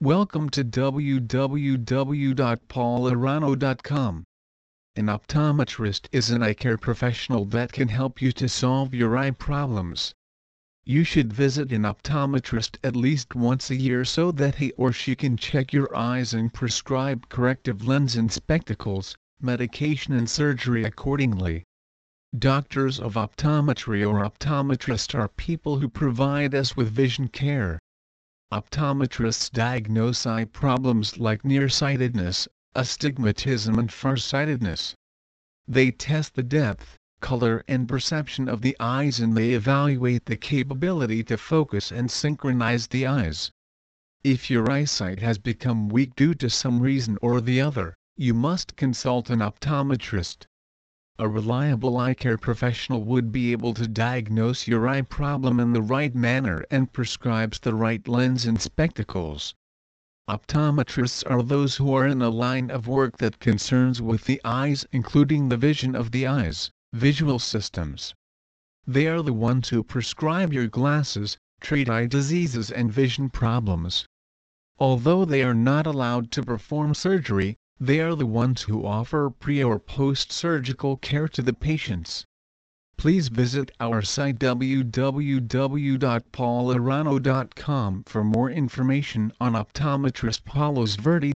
Welcome to www.paulhirano.com. An optometrist is an eye care professional that can help you to solve your eye problems. You should visit an optometrist at least once a year so that he or she can check your eyes and prescribe corrective lens and spectacles, medication and surgery accordingly. Doctors of optometry or optometrist are people who provide us with vision care. Optometrists diagnose eye problems like nearsightedness, astigmatism and farsightedness. They test the depth, color and perception of the eyes and they evaluate the capability to focus and synchronize the eyes. If your eyesight has become weak due to some reason or the other, you must consult an optometrist. A reliable eye care professional would be able to diagnose your eye problem in the right manner and prescribes the right lens and spectacles. Optometrists are those who are in a line of work that concerns with the eyes including the vision of the eyes, visual systems. They are the ones who prescribe your glasses, treat eye diseases and vision problems. Although they are not allowed to perform surgery, they are the ones who offer pre or post-surgical care to the patients. Please visit our site www.paulhirano.com for more information on optometrist Palos Verdes.